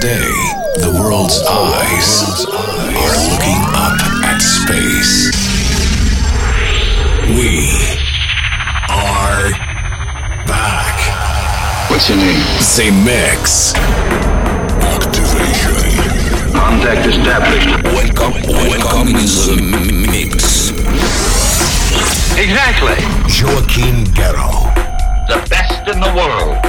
Today, the world's eyes are looking up at space. We are back. What's your name? Zemixx. Activation. Contact established. Welcome, welcome in the mix. Exactly. Joachim Garraud. The best in the world.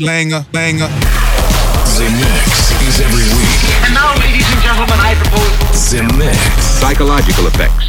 Slanger, banger. The mix is every week. And now, ladies and gentlemen, I propose. The mix. Psychological effect.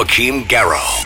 Joachim Garraud.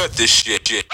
Cut this shit. shit.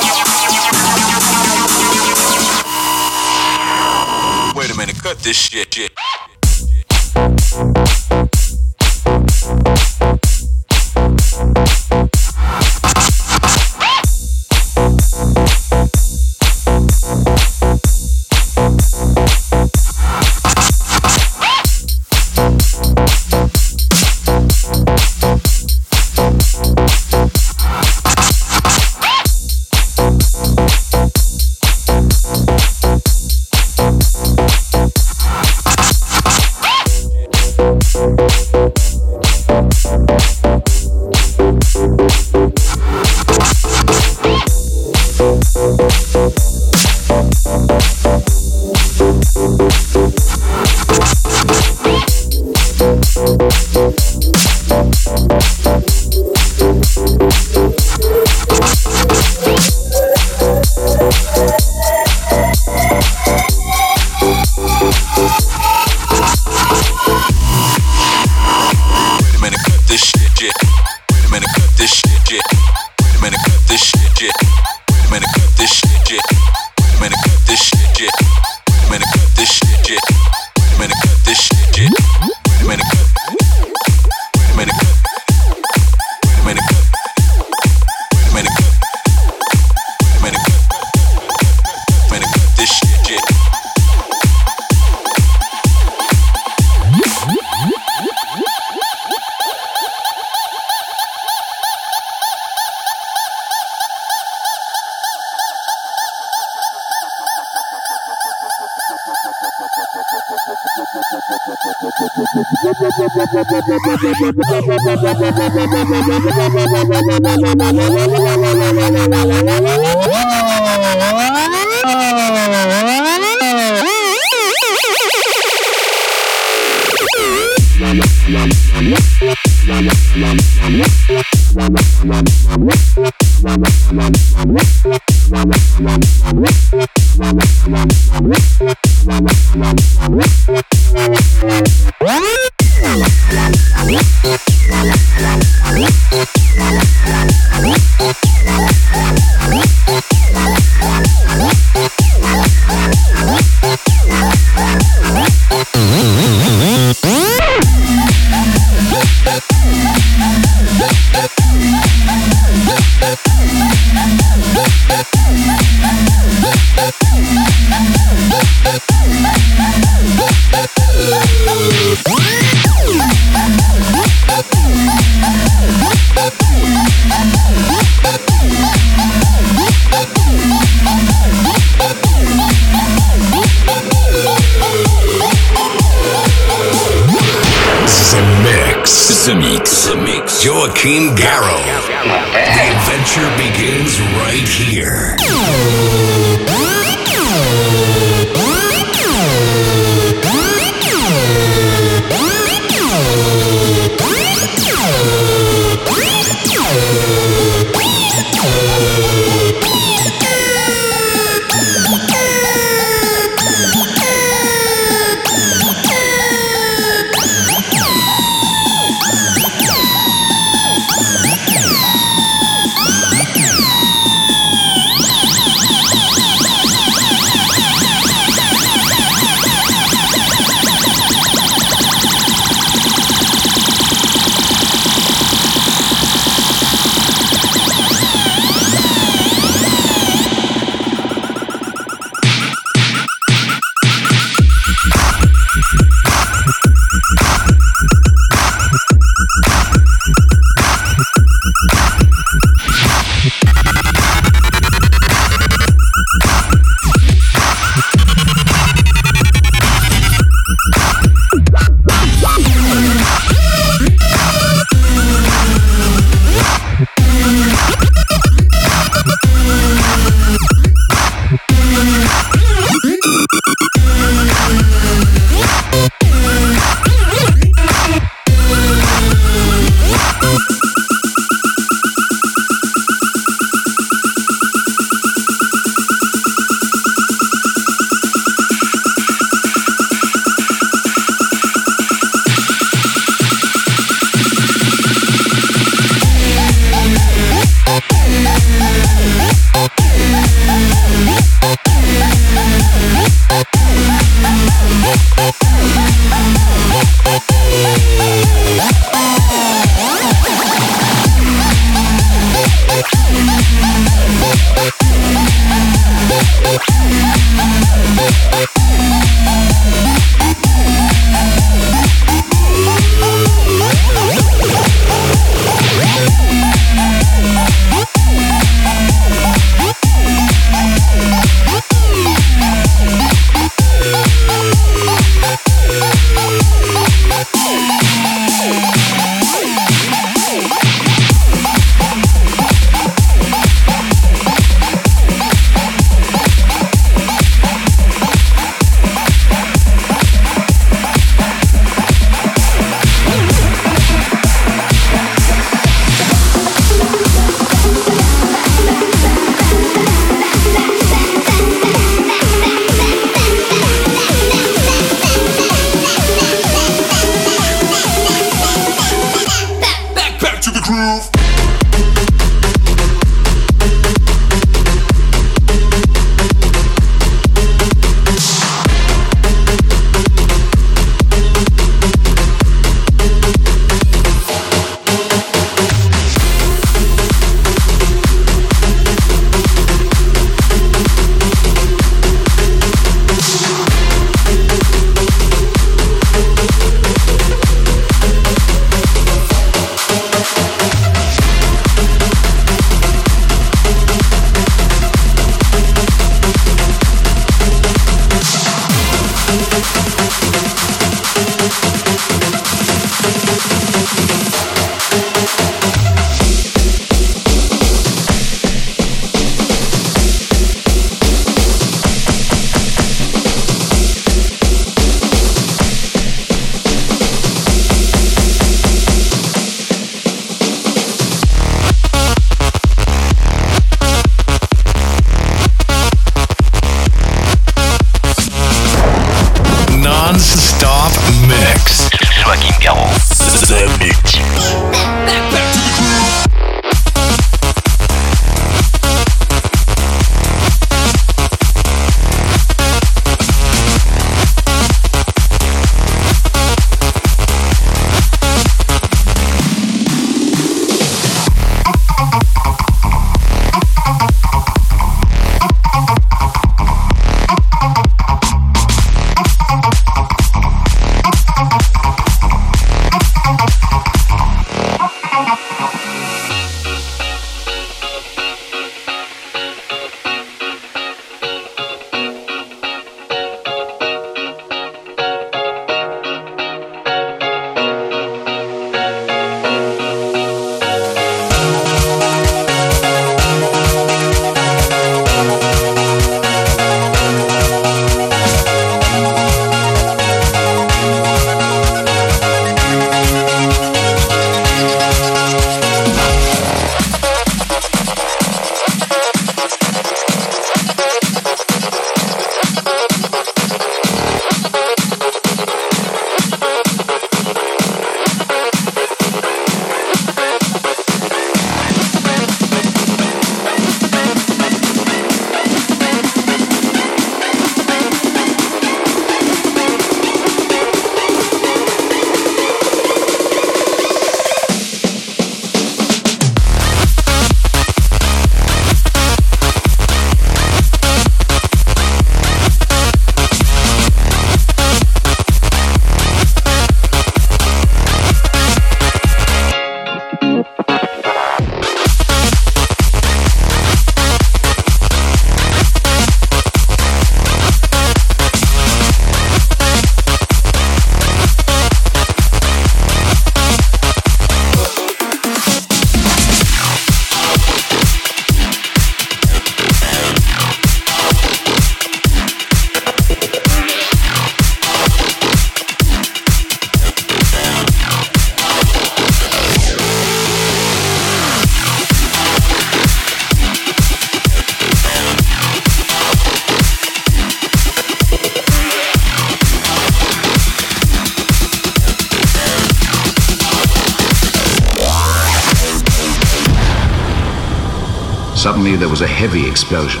Heavy explosion.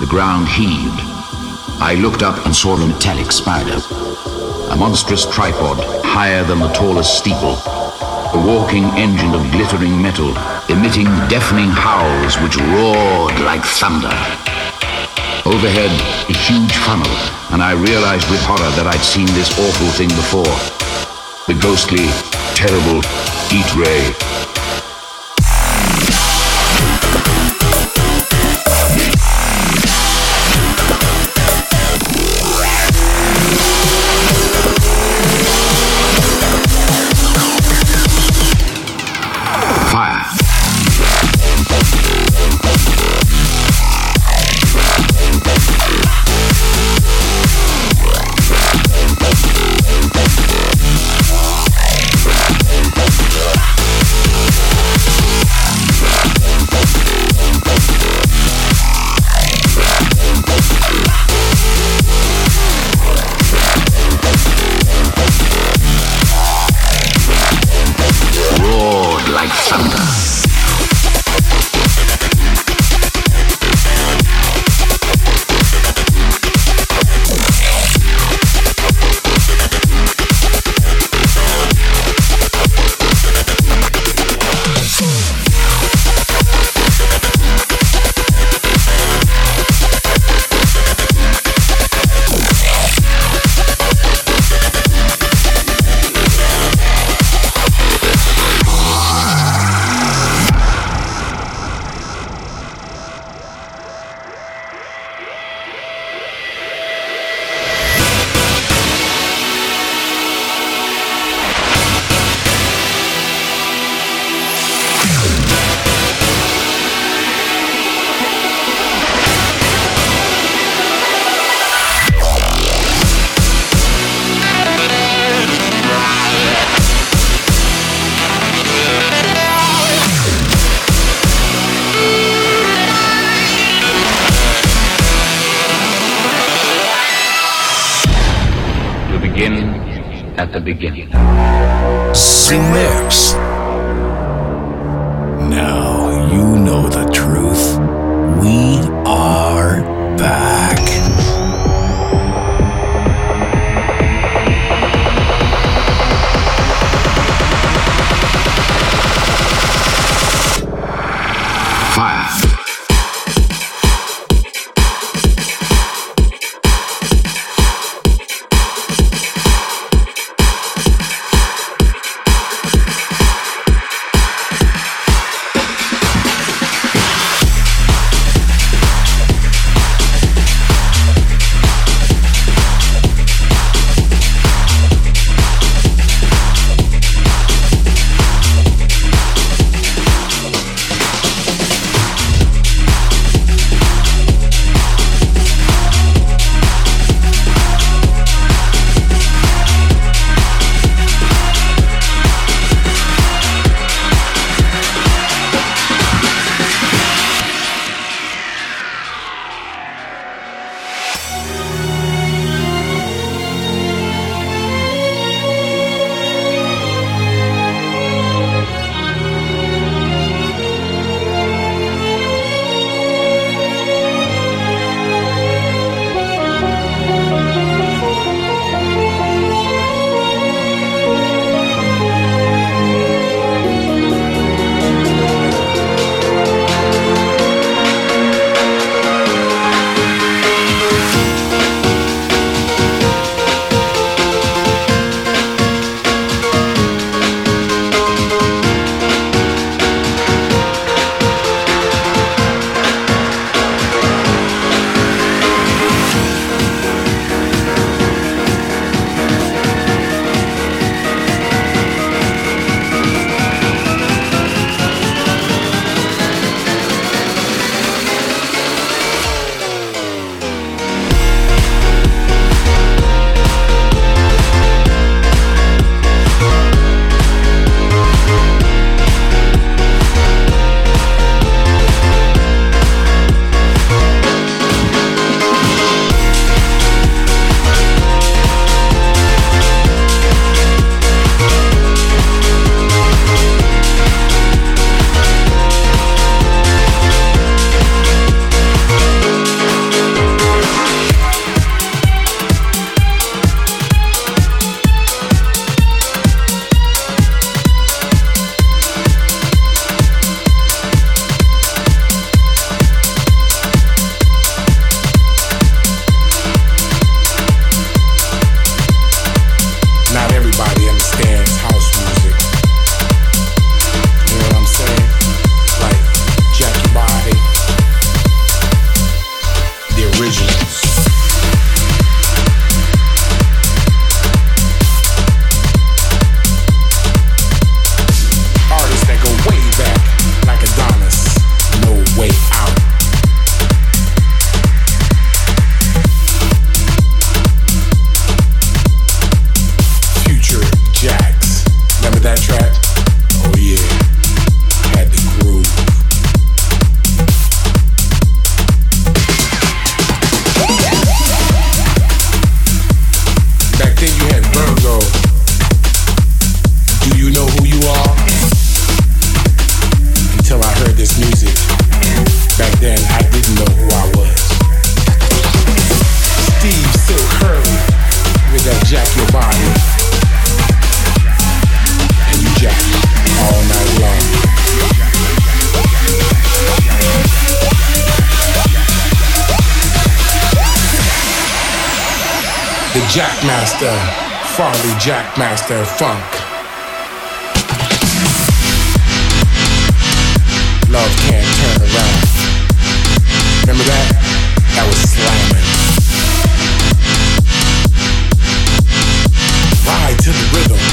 The ground heaved. I looked up and saw a metallic spider. A monstrous tripod, higher than the tallest steeple. A walking engine of glittering metal, emitting deafening howls which roared like thunder. Overhead, a huge funnel, and I realized with horror that I'd seen this awful thing before. The ghostly, terrible heat ray at the beginning. Synapse. Jackmaster, Farley Jackmaster Funk. Love can't turn around. Remember that? That was slamming. Ride to the rhythm.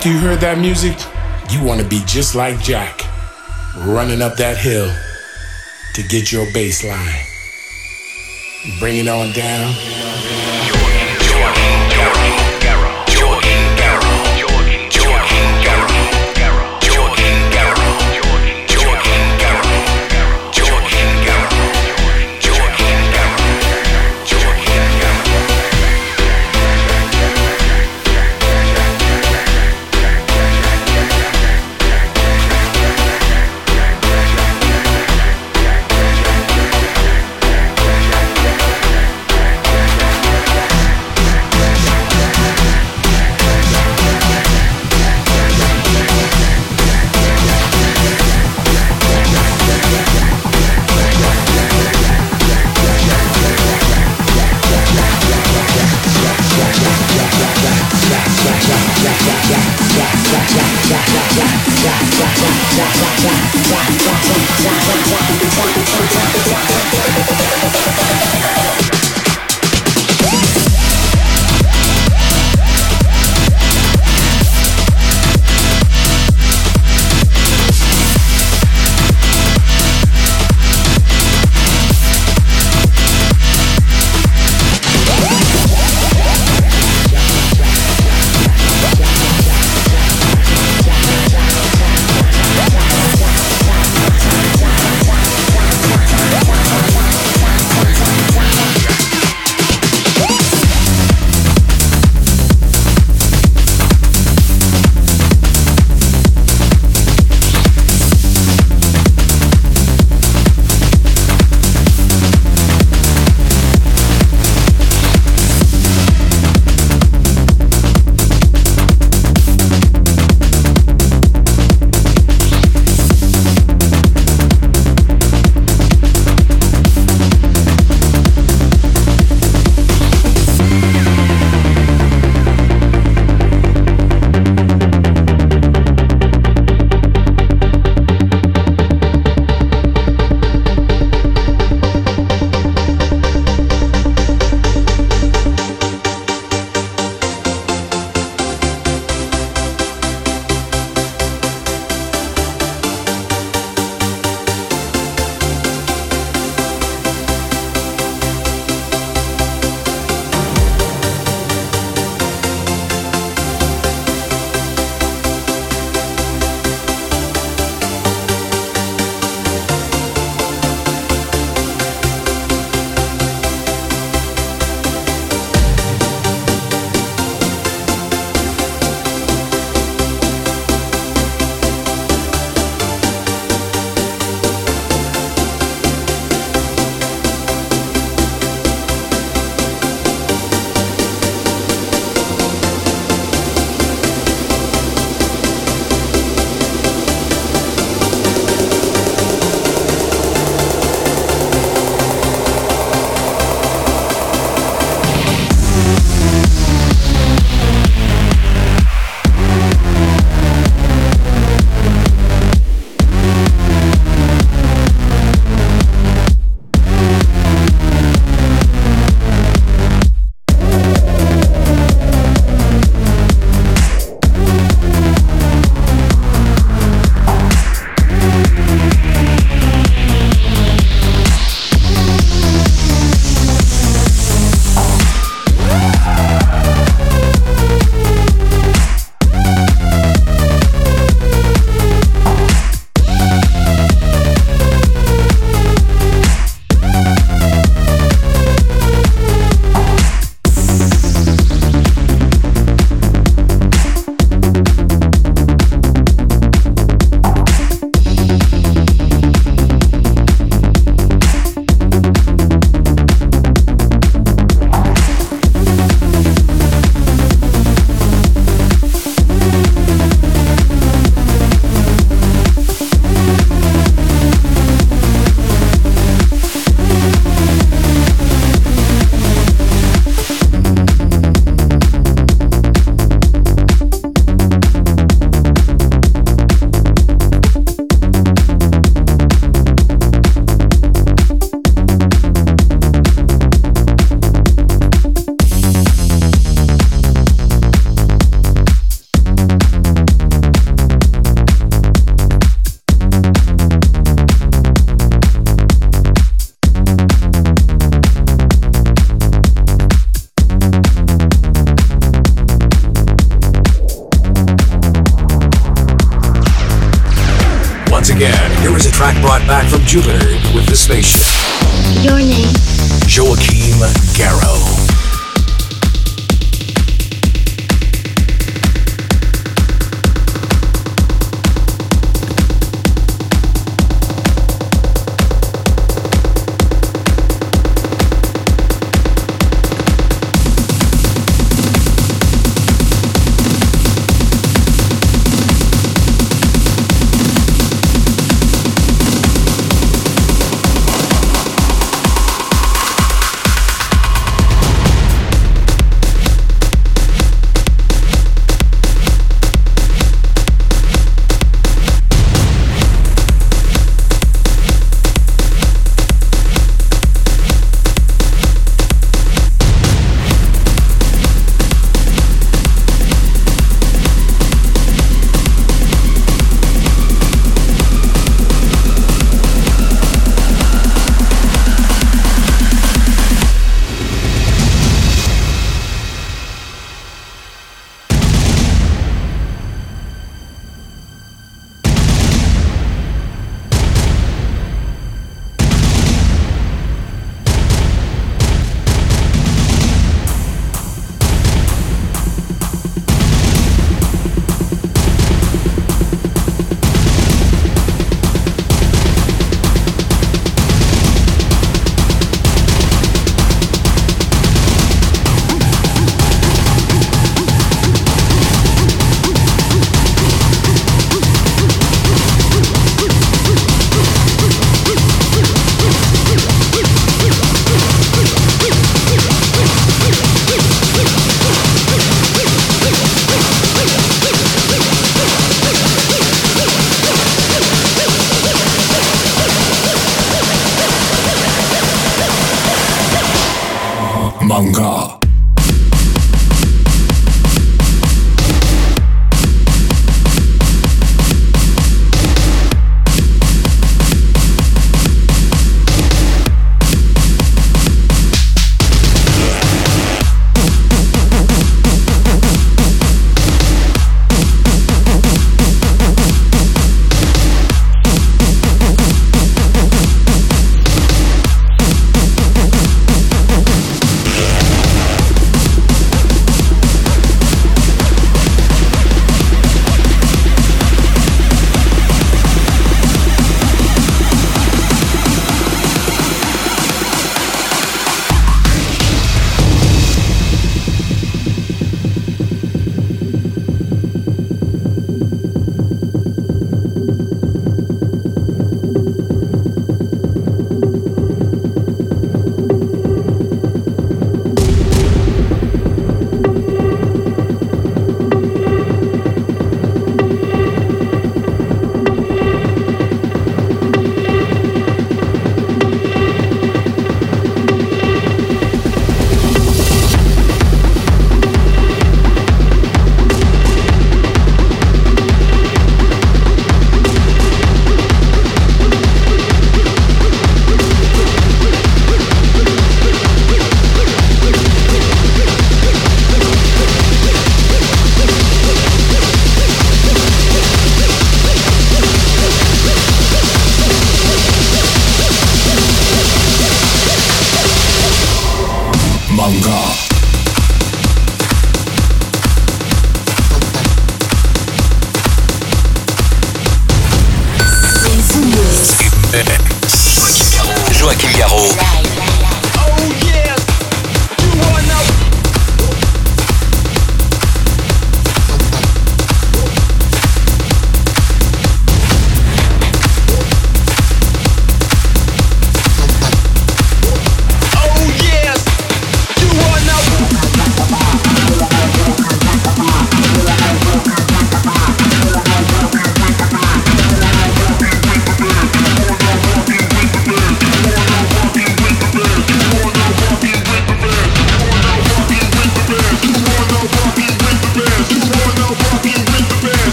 After you heard that music, you want to be just like Jack, running up that hill to get your bass line. Bring it on down.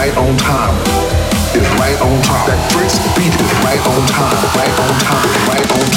right on time. It's right on time. That first beat is right on time. Right on time. Right on time.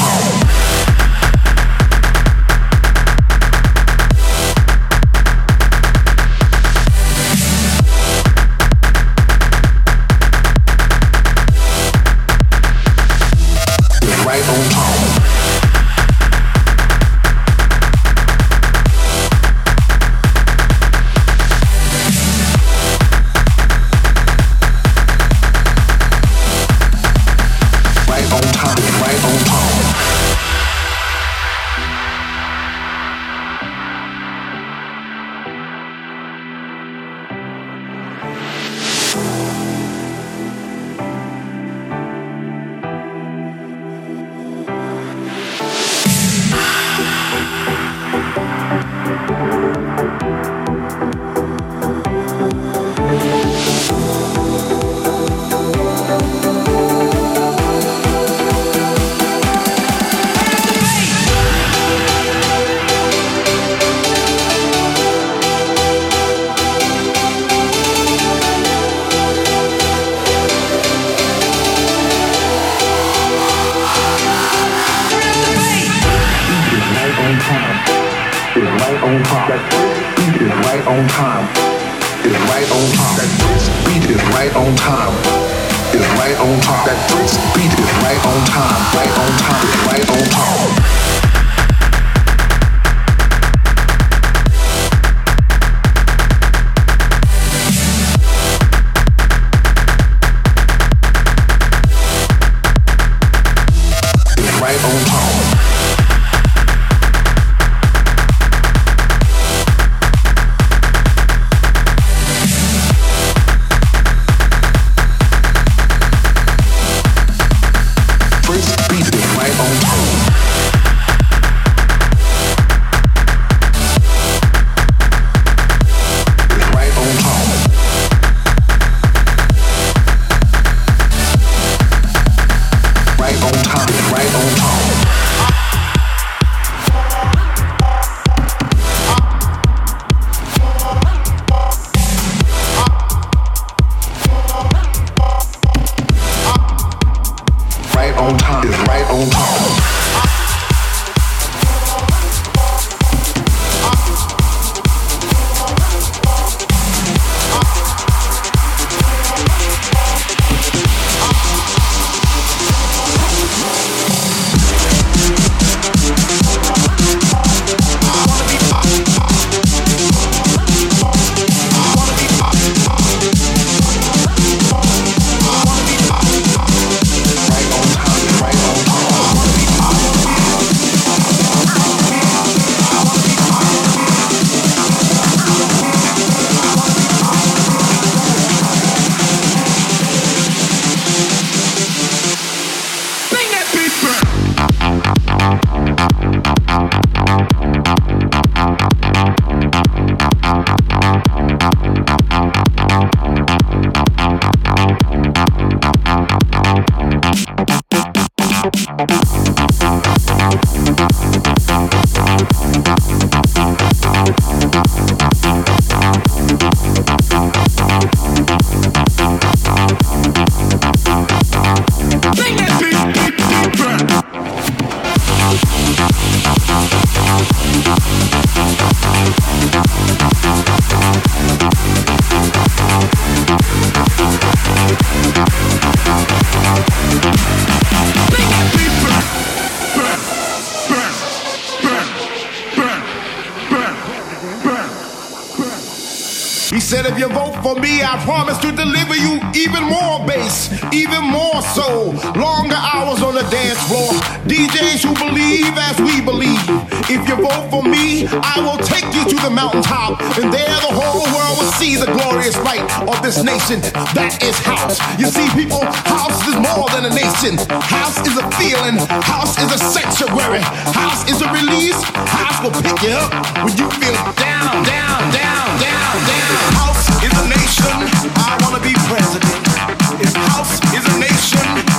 For me, I promise to deliver you even more bass, even more soul. Longer hours on the dance floor. DJs who believe as we believe. If you vote for me, I will take you to the mountaintop. And there the whole world will see the glorious light of this nation. That is house. You see, people, house is more than a nation. House is a feeling. House is a sanctuary. House is a release. House will pick you up when you feel down, down, down, down, down. House is a nation. I wanna be president. House is a nation,